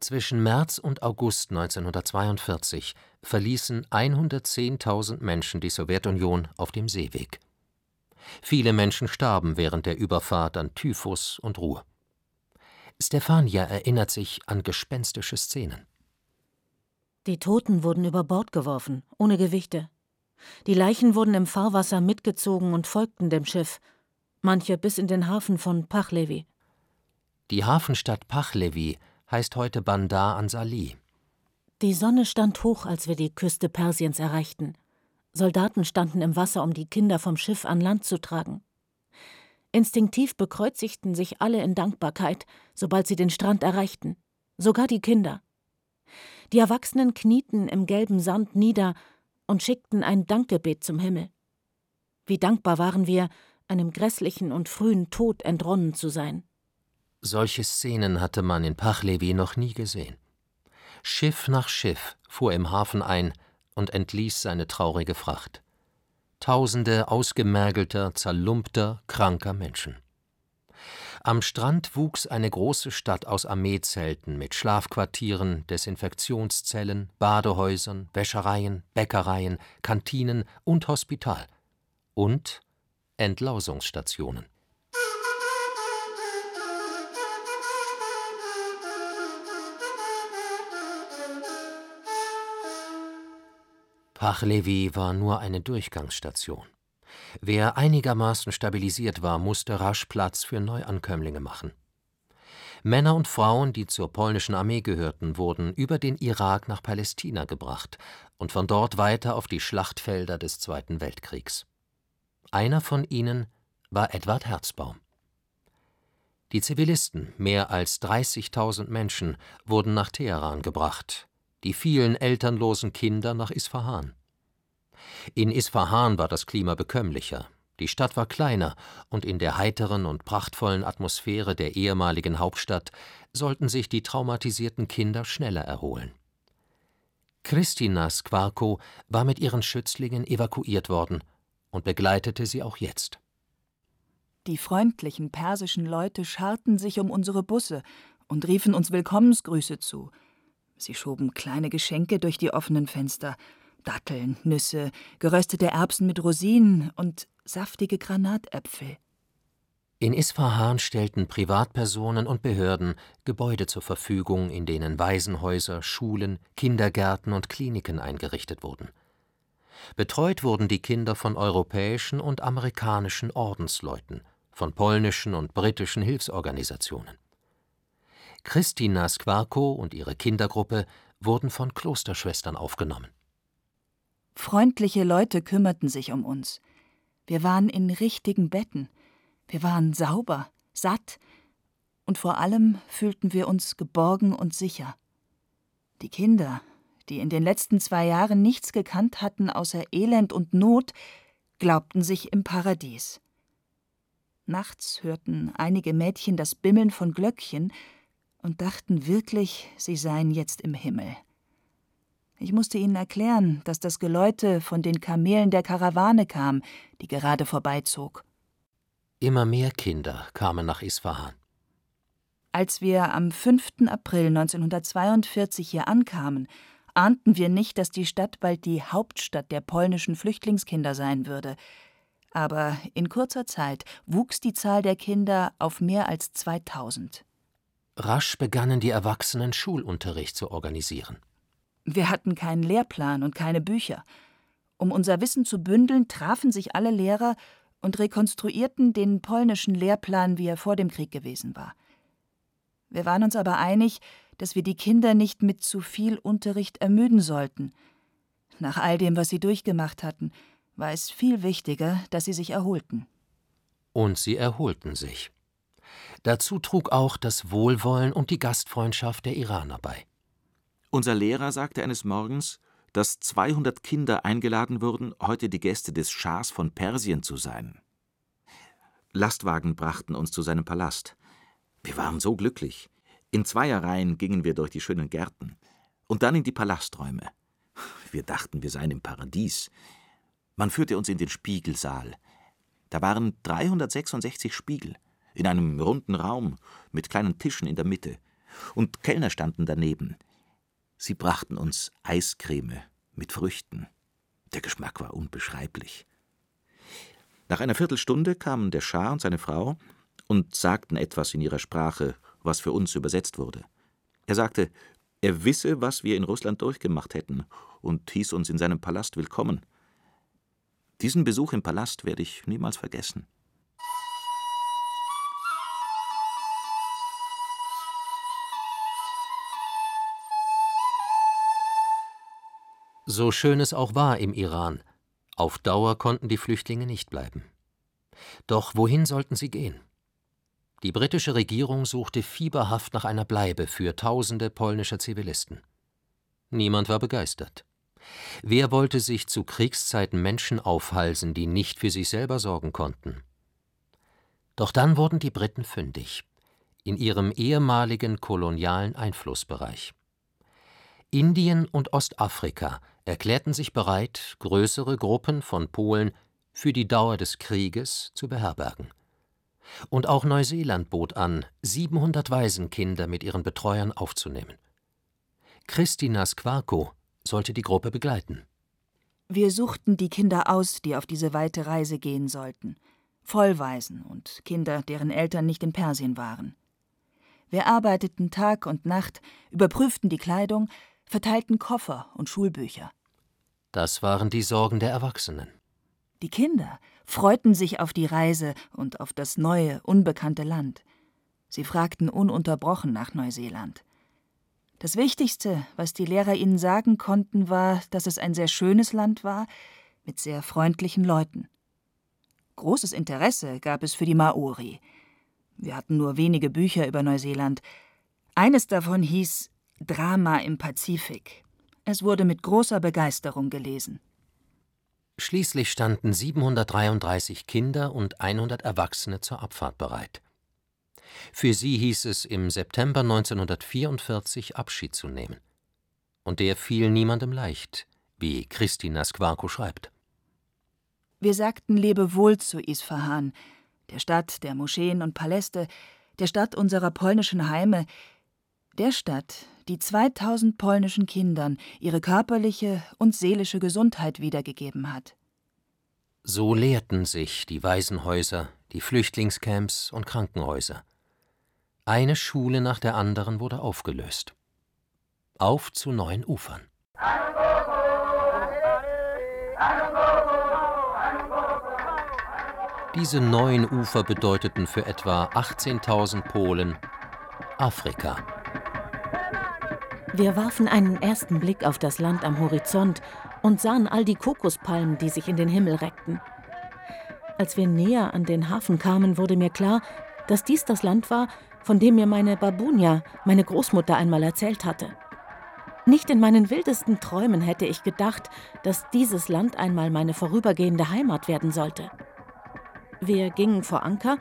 Zwischen März und August 1942 verließen 110.000 Menschen die Sowjetunion auf dem Seeweg. Viele Menschen starben während der Überfahrt an Typhus und Ruhr. Stefania erinnert sich an gespenstische Szenen. Die Toten wurden über Bord geworfen, ohne Gewichte. Die Leichen wurden im Fahrwasser mitgezogen und folgten dem Schiff, manche bis in den Hafen von Pachlevi. Die Hafenstadt Pachlevi heißt heute Bandar Ansali. Die Sonne stand hoch, als wir die Küste Persiens erreichten. Soldaten standen im Wasser, um die Kinder vom Schiff an Land zu tragen. Instinktiv bekreuzigten sich alle in Dankbarkeit, sobald sie den Strand erreichten, sogar die Kinder. Die Erwachsenen knieten im gelben Sand nieder und schickten ein Dankgebet zum Himmel. Wie dankbar waren wir, einem grässlichen und frühen Tod entronnen zu sein. Solche Szenen hatte man in Pachlevi noch nie gesehen. Schiff nach Schiff fuhr im Hafen ein und entließ seine traurige Fracht. Tausende ausgemergelter, zerlumpter, kranker Menschen. Am Strand wuchs eine große Stadt aus Armeezelten mit Schlafquartieren, Desinfektionszellen, Badehäusern, Wäschereien, Bäckereien, Kantinen und Hospital und Entlausungsstationen. Pachlevi war nur eine Durchgangsstation. Wer einigermaßen stabilisiert war, musste rasch Platz für Neuankömmlinge machen. Männer und Frauen, die zur polnischen Armee gehörten, wurden über den Irak nach Palästina gebracht und von dort weiter auf die Schlachtfelder des Zweiten Weltkriegs. Einer von ihnen war Edward Herzbaum. Die Zivilisten, mehr als 30.000 Menschen, wurden nach Teheran gebracht, die vielen elternlosen Kinder nach Isfahan. In Isfahan war das Klima bekömmlicher, die Stadt war kleiner, und in der heiteren und prachtvollen Atmosphäre der ehemaligen Hauptstadt sollten sich die traumatisierten Kinder schneller erholen. Christina Skwarko war mit ihren Schützlingen evakuiert worden und begleitete sie auch jetzt. Die freundlichen persischen Leute scharten sich um unsere Busse und riefen uns Willkommensgrüße zu – Sie schoben kleine Geschenke durch die offenen Fenster. Datteln, Nüsse, geröstete Erbsen mit Rosinen und saftige Granatäpfel. In Isfahan stellten Privatpersonen und Behörden Gebäude zur Verfügung, in denen Waisenhäuser, Schulen, Kindergärten und Kliniken eingerichtet wurden. Betreut wurden die Kinder von europäischen und amerikanischen Ordensleuten, von polnischen und britischen Hilfsorganisationen. Christina Squarco und ihre Kindergruppe wurden von Klosterschwestern aufgenommen. Freundliche Leute kümmerten sich um uns. Wir waren in richtigen Betten. Wir waren sauber, satt und vor allem fühlten wir uns geborgen und sicher. Die Kinder, die in den letzten zwei Jahren nichts gekannt hatten außer Elend und Not, glaubten sich im Paradies. Nachts hörten einige Mädchen das Bimmeln von Glöckchen, und dachten wirklich, sie seien jetzt im Himmel. Ich musste ihnen erklären, dass das Geläute von den Kamelen der Karawane kam, die gerade vorbeizog. Immer mehr Kinder kamen nach Isfahan. Als wir am 5. April 1942 hier ankamen, ahnten wir nicht, dass die Stadt bald die Hauptstadt der polnischen Flüchtlingskinder sein würde. Aber in kurzer Zeit wuchs die Zahl der Kinder auf mehr als 2000. Rasch begannen die Erwachsenen Schulunterricht zu organisieren. Wir hatten keinen Lehrplan und keine Bücher. Um unser Wissen zu bündeln, trafen sich alle Lehrer und rekonstruierten den polnischen Lehrplan, wie er vor dem Krieg gewesen war. Wir waren uns aber einig, dass wir die Kinder nicht mit zu viel Unterricht ermüden sollten. Nach all dem, was sie durchgemacht hatten, war es viel wichtiger, dass sie sich erholten. Und sie erholten sich. Dazu trug auch das Wohlwollen und die Gastfreundschaft der Iraner bei. Unser Lehrer sagte eines Morgens, dass 200 Kinder eingeladen wurden, heute die Gäste des Schahs von Persien zu sein. Lastwagen brachten uns zu seinem Palast. Wir waren so glücklich. In Zweierreihen gingen wir durch die schönen Gärten und dann in die Palasträume. Wir dachten, wir seien im Paradies. Man führte uns in den Spiegelsaal. Da waren 366 Spiegel in einem runden Raum mit kleinen Tischen in der Mitte, und Kellner standen daneben. Sie brachten uns Eiscreme mit Früchten. Der Geschmack war unbeschreiblich. Nach einer Viertelstunde kamen der Schah und seine Frau und sagten etwas in ihrer Sprache, was für uns übersetzt wurde. Er sagte, er wisse, was wir in Russland durchgemacht hätten, und hieß uns in seinem Palast willkommen. Diesen Besuch im Palast werde ich niemals vergessen. So schön es auch war im Iran, auf Dauer konnten die Flüchtlinge nicht bleiben. Doch wohin sollten sie gehen? Die britische Regierung suchte fieberhaft nach einer Bleibe für tausende polnischer Zivilisten. Niemand war begeistert. Wer wollte sich zu Kriegszeiten Menschen aufhalsen, die nicht für sich selber sorgen konnten? Doch dann wurden die Briten fündig in ihrem ehemaligen kolonialen Einflussbereich. Indien und Ostafrika erklärten sich bereit, größere Gruppen von Polen für die Dauer des Krieges zu beherbergen. Und auch Neuseeland bot an, 700 Waisenkinder mit ihren Betreuern aufzunehmen. Christina Squarco sollte die Gruppe begleiten. Wir suchten die Kinder aus, die auf diese weite Reise gehen sollten. Vollwaisen und Kinder, deren Eltern nicht in Persien waren. Wir arbeiteten Tag und Nacht, überprüften die Kleidung, verteilten Koffer und Schulbücher. Das waren die Sorgen der Erwachsenen. Die Kinder freuten sich auf die Reise und auf das neue, unbekannte Land. Sie fragten ununterbrochen nach Neuseeland. Das Wichtigste, was die Lehrer ihnen sagen konnten, war, dass es ein sehr schönes Land war, mit sehr freundlichen Leuten. Großes Interesse gab es für die Maori. Wir hatten nur wenige Bücher über Neuseeland. Eines davon hieß Drama im Pazifik. Es wurde mit großer Begeisterung gelesen. Schließlich standen 733 Kinder und 100 Erwachsene zur Abfahrt bereit. Für sie hieß es im September 1944 Abschied zu nehmen. Und der fiel niemandem leicht, wie Christina Squarco schreibt. Wir sagten Lebewohl zu Isfahan, der Stadt der Moscheen und Paläste, der Stadt unserer polnischen Heime, der Stadt, die 2000 polnischen Kindern ihre körperliche und seelische Gesundheit wiedergegeben hat. So leerten sich die Waisenhäuser, die Flüchtlingscamps und Krankenhäuser. Eine Schule nach der anderen wurde aufgelöst. Auf zu neuen Ufern. Diese neuen Ufer bedeuteten für etwa 18.000 Polen Afrika. Wir warfen einen ersten Blick auf das Land am Horizont und sahen all die Kokospalmen, die sich in den Himmel reckten. Als wir näher an den Hafen kamen, wurde mir klar, dass dies das Land war, von dem mir meine Babunia, meine Großmutter, einmal erzählt hatte. Nicht in meinen wildesten Träumen hätte ich gedacht, dass dieses Land einmal meine vorübergehende Heimat werden sollte. Wir gingen vor Anker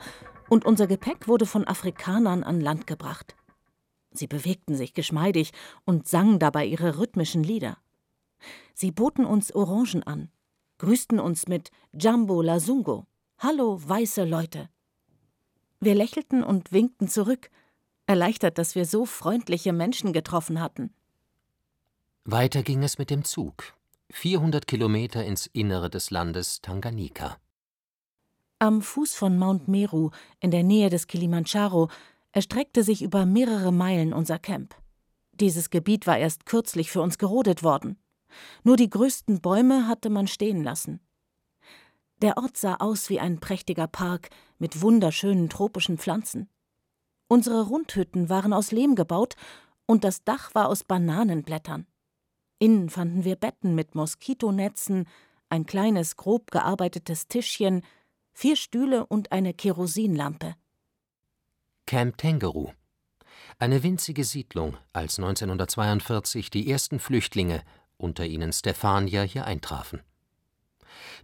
und unser Gepäck wurde von Afrikanern an Land gebracht. Sie bewegten sich geschmeidig und sangen dabei ihre rhythmischen Lieder. Sie boten uns Orangen an, grüßten uns mit Jumbo Lasungo. Hallo, weiße Leute. Wir lächelten und winkten zurück, erleichtert, dass wir so freundliche Menschen getroffen hatten. Weiter ging es mit dem Zug. 400 Kilometer ins Innere des Landes Tanganika. Am Fuß von Mount Meru, in der Nähe des Kilimandscharo, erstreckte sich über mehrere Meilen unser Camp. Dieses Gebiet war erst kürzlich für uns gerodet worden. Nur die größten Bäume hatte man stehen lassen. Der Ort sah aus wie ein prächtiger Park mit wunderschönen tropischen Pflanzen. Unsere Rundhütten waren aus Lehm gebaut und das Dach war aus Bananenblättern. Innen fanden wir Betten mit Moskitonetzen, ein kleines, grob gearbeitetes Tischchen, vier Stühle und eine Kerosinlampe. Camp Tengeru. Eine winzige Siedlung, als 1942 die ersten Flüchtlinge, unter ihnen Stefania, hier eintrafen.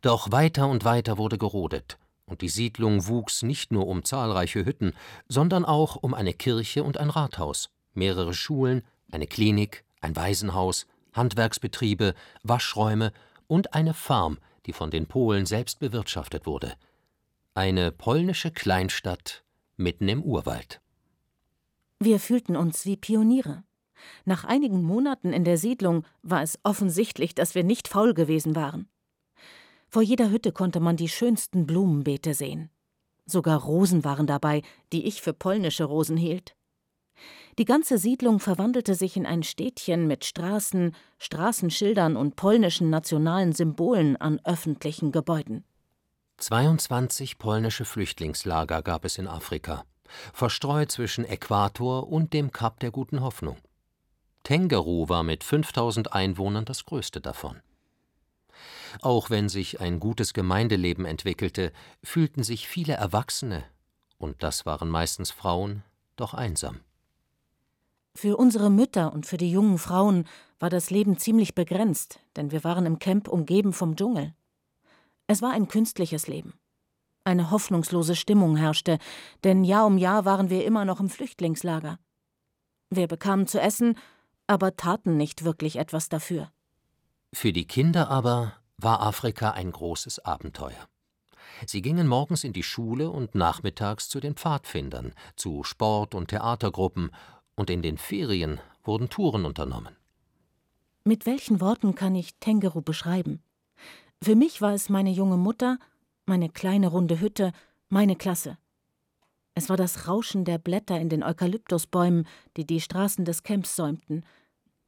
Doch weiter und weiter wurde gerodet, und die Siedlung wuchs nicht nur um zahlreiche Hütten, sondern auch um eine Kirche und ein Rathaus, mehrere Schulen, eine Klinik, ein Waisenhaus, Handwerksbetriebe, Waschräume und eine Farm, die von den Polen selbst bewirtschaftet wurde. Eine polnische Kleinstadt mitten im Urwald. Wir fühlten uns wie Pioniere. Nach einigen Monaten in der Siedlung war es offensichtlich, dass wir nicht faul gewesen waren. Vor jeder Hütte konnte man die schönsten Blumenbeete sehen. Sogar Rosen waren dabei, die ich für polnische Rosen hielt. Die ganze Siedlung verwandelte sich in ein Städtchen mit Straßen, Straßenschildern und polnischen nationalen Symbolen an öffentlichen Gebäuden. 22 polnische Flüchtlingslager gab es in Afrika, verstreut zwischen Äquator und dem Kap der Guten Hoffnung. Tengeru war mit 5000 Einwohnern das größte davon. Auch wenn sich ein gutes Gemeindeleben entwickelte, fühlten sich viele Erwachsene, und das waren meistens Frauen, doch einsam. Für unsere Mütter und für die jungen Frauen war das Leben ziemlich begrenzt, denn wir waren im Camp umgeben vom Dschungel. Es war ein künstliches Leben. Eine hoffnungslose Stimmung herrschte, denn Jahr um Jahr waren wir immer noch im Flüchtlingslager. Wir bekamen zu essen, aber taten nicht wirklich etwas dafür. Für die Kinder aber war Afrika ein großes Abenteuer. Sie gingen morgens in die Schule und nachmittags zu den Pfadfindern, zu Sport- und Theatergruppen, und in den Ferien wurden Touren unternommen. Mit welchen Worten kann ich Tengeru beschreiben? Für mich war es meine junge Mutter, meine kleine runde Hütte, meine Klasse. Es war das Rauschen der Blätter in den Eukalyptusbäumen, die die Straßen des Camps säumten,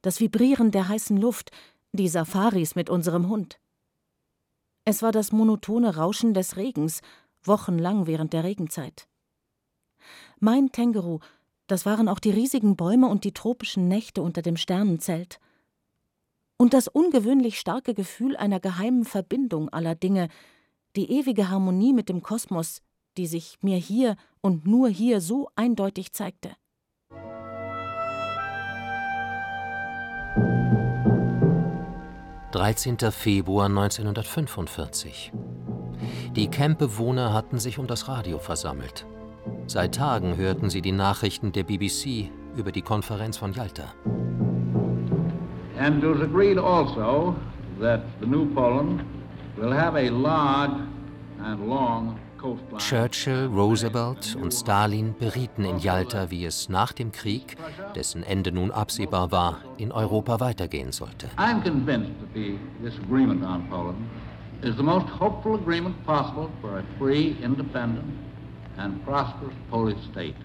das Vibrieren der heißen Luft, die Safaris mit unserem Hund. Es war das monotone Rauschen des Regens, wochenlang während der Regenzeit. Mein Tengeru, das waren auch die riesigen Bäume und die tropischen Nächte unter dem Sternenzelt. Und das ungewöhnlich starke Gefühl einer geheimen Verbindung aller Dinge, die ewige Harmonie mit dem Kosmos, die sich mir hier und nur hier so eindeutig zeigte. 13. Februar 1945. Die Campbewohner hatten sich um das Radio versammelt. Seit Tagen hörten sie die Nachrichten der BBC über die Konferenz von Yalta. And it was agreed also that the new Poland will have a large and long Churchill, Roosevelt und Stalin berieten in Jalta, wie es nach dem Krieg, dessen Ende nun absehbar war, in Europa weitergehen sollte. I'm convinced that the, this agreement on Poland is the most hopeful agreement possible for a free, independent and prosperous Polish state.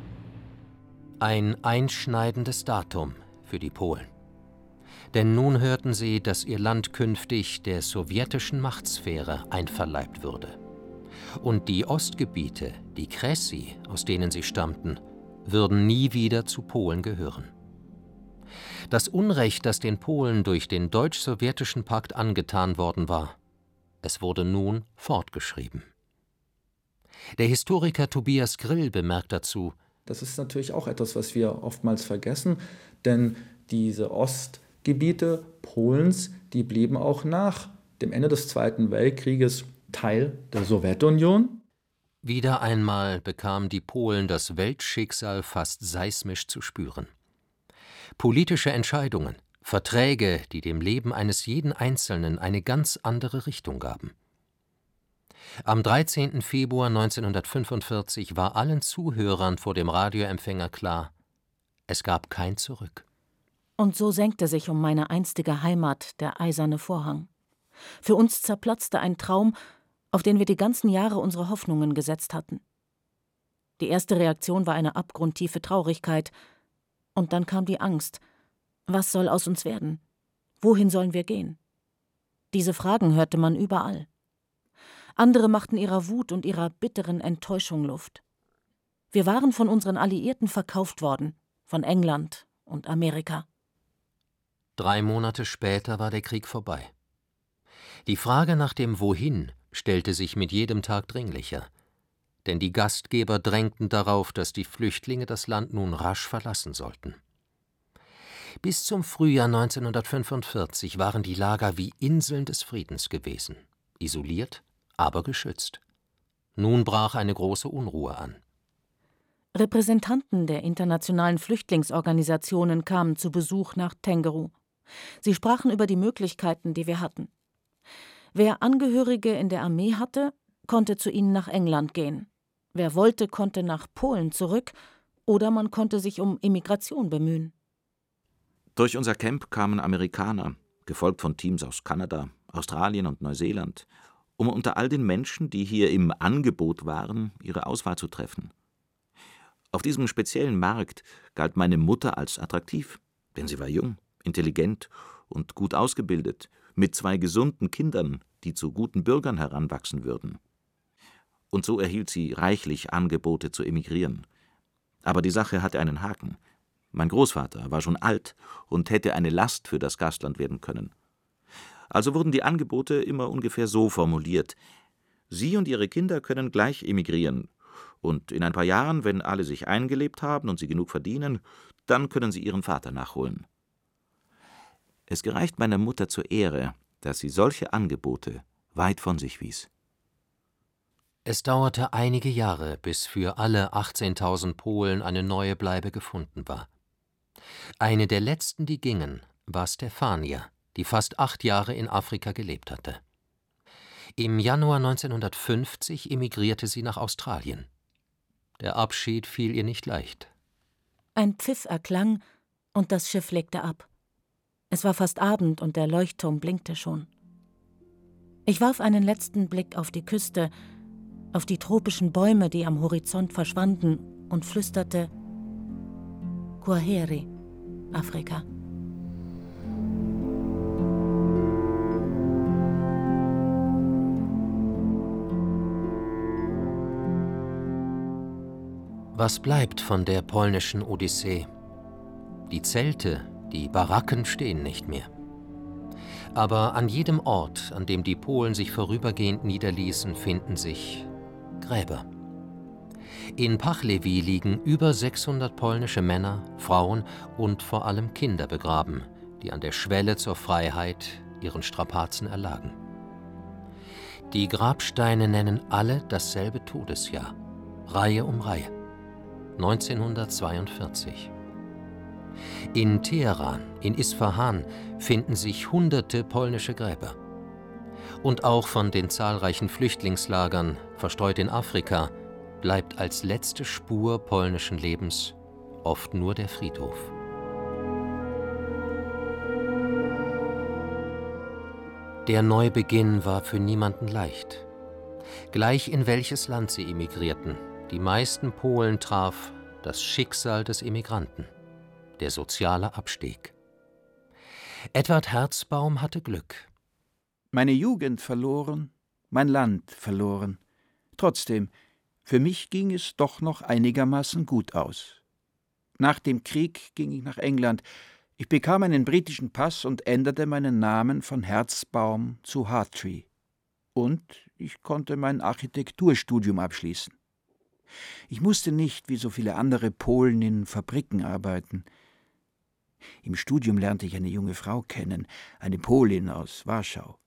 Ein einschneidendes Datum für die Polen. Denn nun hörten sie, dass ihr Land künftig der sowjetischen Machtsphäre einverleibt würde und die Ostgebiete, die Kressi, aus denen sie stammten, würden nie wieder zu Polen gehören. Das Unrecht, das den Polen durch den deutsch-sowjetischen Pakt angetan worden war, es wurde nun fortgeschrieben. Der Historiker Tobias Grill bemerkt dazu, das ist natürlich auch etwas, was wir oftmals vergessen, denn diese Ostgebiete Polens, die blieben auch nach dem Ende des Zweiten Weltkrieges Teil der Sowjetunion. Wieder einmal bekamen die Polen das Weltschicksal fast seismisch zu spüren. Politische Entscheidungen, Verträge, die dem Leben eines jeden Einzelnen eine ganz andere Richtung gaben. Am 13. Februar 1945 war allen Zuhörern vor dem Radioempfänger klar, es gab kein Zurück. Und so senkte sich um meine einstige Heimat der eiserne Vorhang. Für uns zerplatzte ein Traum, auf den wir die ganzen Jahre unsere Hoffnungen gesetzt hatten. Die erste Reaktion war eine abgrundtiefe Traurigkeit, und dann kam die Angst. Was soll aus uns werden? Wohin sollen wir gehen? Diese Fragen hörte man überall. Andere machten ihrer Wut und ihrer bitteren Enttäuschung Luft. Wir waren von unseren Alliierten verkauft worden, von England und Amerika. Drei Monate später war der Krieg vorbei. Die Frage nach dem Wohin stellte sich mit jedem Tag dringlicher, denn die Gastgeber drängten darauf, dass die Flüchtlinge das Land nun rasch verlassen sollten. Bis zum Frühjahr 1945 waren die Lager wie Inseln des Friedens gewesen, isoliert, aber geschützt. Nun brach eine große Unruhe an. Repräsentanten der internationalen Flüchtlingsorganisationen kamen zu Besuch nach Tengeru. Sie sprachen über die Möglichkeiten, die wir hatten. Wer Angehörige in der Armee hatte, konnte zu ihnen nach England gehen. Wer wollte, konnte nach Polen zurück oder man konnte sich um Immigration bemühen. Durch unser Camp kamen Amerikaner, gefolgt von Teams aus Kanada, Australien und Neuseeland, um unter all den Menschen, die hier im Angebot waren, ihre Auswahl zu treffen. Auf diesem speziellen Markt galt meine Mutter als attraktiv, denn sie war jung, intelligent und gut ausgebildet, mit zwei gesunden Kindern, die zu guten Bürgern heranwachsen würden. Und so erhielt sie reichlich Angebote zu emigrieren. Aber die Sache hatte einen Haken. Mein Großvater war schon alt und hätte eine Last für das Gastland werden können. Also wurden die Angebote immer ungefähr so formuliert: Sie und Ihre Kinder können gleich emigrieren. Und in ein paar Jahren, wenn alle sich eingelebt haben und sie genug verdienen, dann können sie ihren Vater nachholen. Es gereicht meiner Mutter zur Ehre, dass sie solche Angebote weit von sich wies. Es dauerte einige Jahre, bis für alle 18.000 Polen eine neue Bleibe gefunden war. Eine der letzten, die gingen, war Stefania, die fast acht Jahre in Afrika gelebt hatte. Im Januar 1950 emigrierte sie nach Australien. Der Abschied fiel ihr nicht leicht. Ein Pfiff erklang und das Schiff legte ab. Es war fast Abend und der Leuchtturm blinkte schon. Ich warf einen letzten Blick auf die Küste, auf die tropischen Bäume, die am Horizont verschwanden, und flüsterte Kwaheri, Afrika. Was bleibt von der polnischen Odyssee? Die Zelte, die Baracken stehen nicht mehr. Aber an jedem Ort, an dem die Polen sich vorübergehend niederließen, finden sich Gräber. In Pachlewi liegen über 600 polnische Männer, Frauen und vor allem Kinder begraben, die an der Schwelle zur Freiheit ihren Strapazen erlagen. Die Grabsteine nennen alle dasselbe Todesjahr, Reihe um Reihe, 1942. In Teheran, in Isfahan finden sich hunderte polnische Gräber. Und auch von den zahlreichen Flüchtlingslagern, verstreut in Afrika, bleibt als letzte Spur polnischen Lebens oft nur der Friedhof. Der Neubeginn war für niemanden leicht. Gleich in welches Land sie emigrierten, die meisten Polen traf das Schicksal des Emigranten der soziale Abstieg. Edward Herzbaum hatte Glück. Meine Jugend verloren, mein Land verloren. Trotzdem, für mich ging es doch noch einigermaßen gut aus. Nach dem Krieg ging ich nach England. Ich bekam einen britischen Pass und änderte meinen Namen von Herzbaum zu Hartree. Und ich konnte mein Architekturstudium abschließen. Ich musste nicht, wie so viele andere Polen, in Fabriken arbeiten. Im Studium lernte ich eine junge Frau kennen, eine Polin aus Warschau.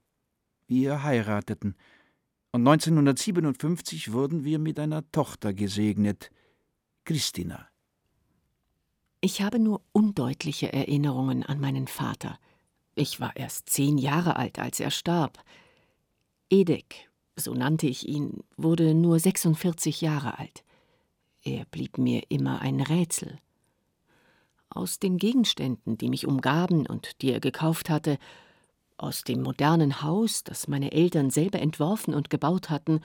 Wir heirateten, und 1957 wurden wir mit einer Tochter gesegnet, Christina. Ich habe nur undeutliche Erinnerungen an meinen Vater. Ich war erst zehn Jahre alt, als er starb. Edek, so nannte ich ihn, wurde nur 46 Jahre alt. Er blieb mir immer ein Rätsel. Aus den Gegenständen, die mich umgaben und die er gekauft hatte, aus dem modernen Haus, das meine Eltern selber entworfen und gebaut hatten,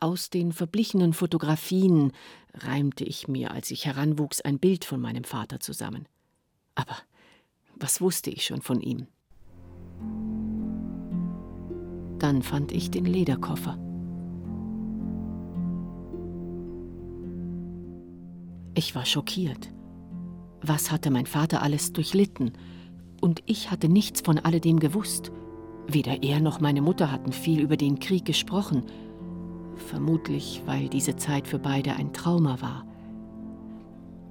aus den verblichenen Fotografien reimte ich mir, als ich heranwuchs, ein Bild von meinem Vater zusammen. Aber was wusste ich schon von ihm? Dann fand ich den Lederkoffer. Ich war schockiert. Was hatte mein Vater alles durchlitten? Und ich hatte nichts von alledem gewusst. Weder er noch meine Mutter hatten viel über den Krieg gesprochen. Vermutlich, weil diese Zeit für beide ein Trauma war.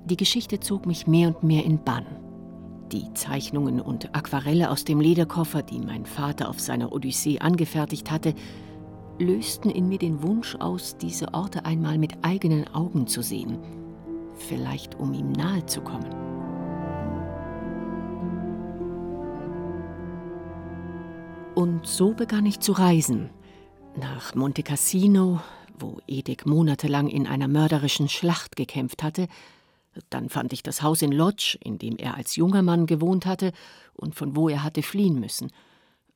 Die Geschichte zog mich mehr und mehr in Bann. Die Zeichnungen und Aquarelle aus dem Lederkoffer, die mein Vater auf seiner Odyssee angefertigt hatte, lösten in mir den Wunsch aus, diese Orte einmal mit eigenen Augen zu sehen, vielleicht um ihm nahe zu kommen. Und so begann ich zu reisen. Nach Monte Cassino, wo Edek monatelang in einer mörderischen Schlacht gekämpft hatte, dann fand ich das Haus in Lodz, in dem er als junger Mann gewohnt hatte und von wo er hatte fliehen müssen.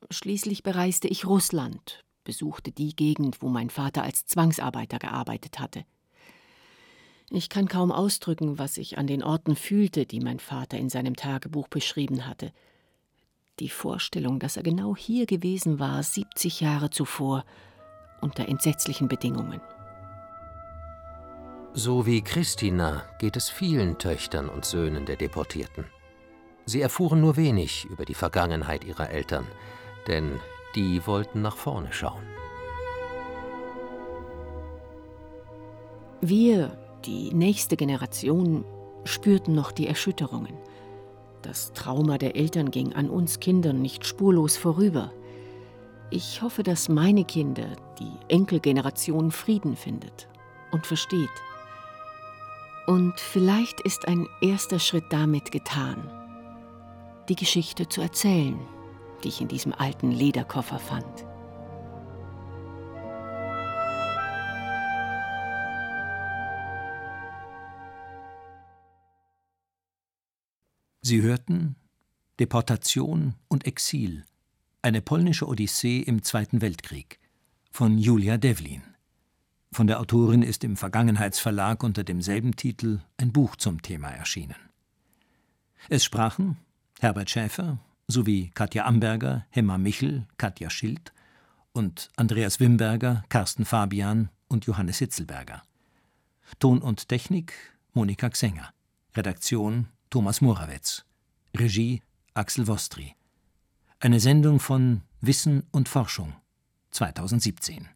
Schließlich bereiste ich Russland, besuchte die Gegend, wo mein Vater als Zwangsarbeiter gearbeitet hatte. Ich kann kaum ausdrücken, was ich an den Orten fühlte, die mein Vater in seinem Tagebuch beschrieben hatte. Die Vorstellung, dass er genau hier gewesen war, 70 Jahre zuvor, unter entsetzlichen Bedingungen. So wie Christina geht es vielen Töchtern und Söhnen der Deportierten. Sie erfuhren nur wenig über die Vergangenheit ihrer Eltern, denn die wollten nach vorne schauen. Wir, die nächste Generation, spürten noch die Erschütterungen. Das Trauma der Eltern ging an uns Kindern nicht spurlos vorüber. Ich hoffe, dass meine Kinder, die Enkelgeneration, Frieden findet und versteht. Und vielleicht ist ein erster Schritt damit getan, die Geschichte zu erzählen, die ich in diesem alten Lederkoffer fand. Sie hörten Deportation und Exil, eine polnische Odyssee im Zweiten Weltkrieg von Julia Devlin. Von der Autorin ist im Vergangenheitsverlag unter demselben Titel ein Buch zum Thema erschienen. Es sprachen Herbert Schäfer sowie Katja Amberger, Hemma Michel, Katja Schild und Andreas Wimberger, Carsten Fabian und Johannes Hitzelberger. Ton und Technik Monika Xenger. Redaktion Thomas Morawetz. Regie Axel Wostri. Eine Sendung von Wissen und Forschung 2017.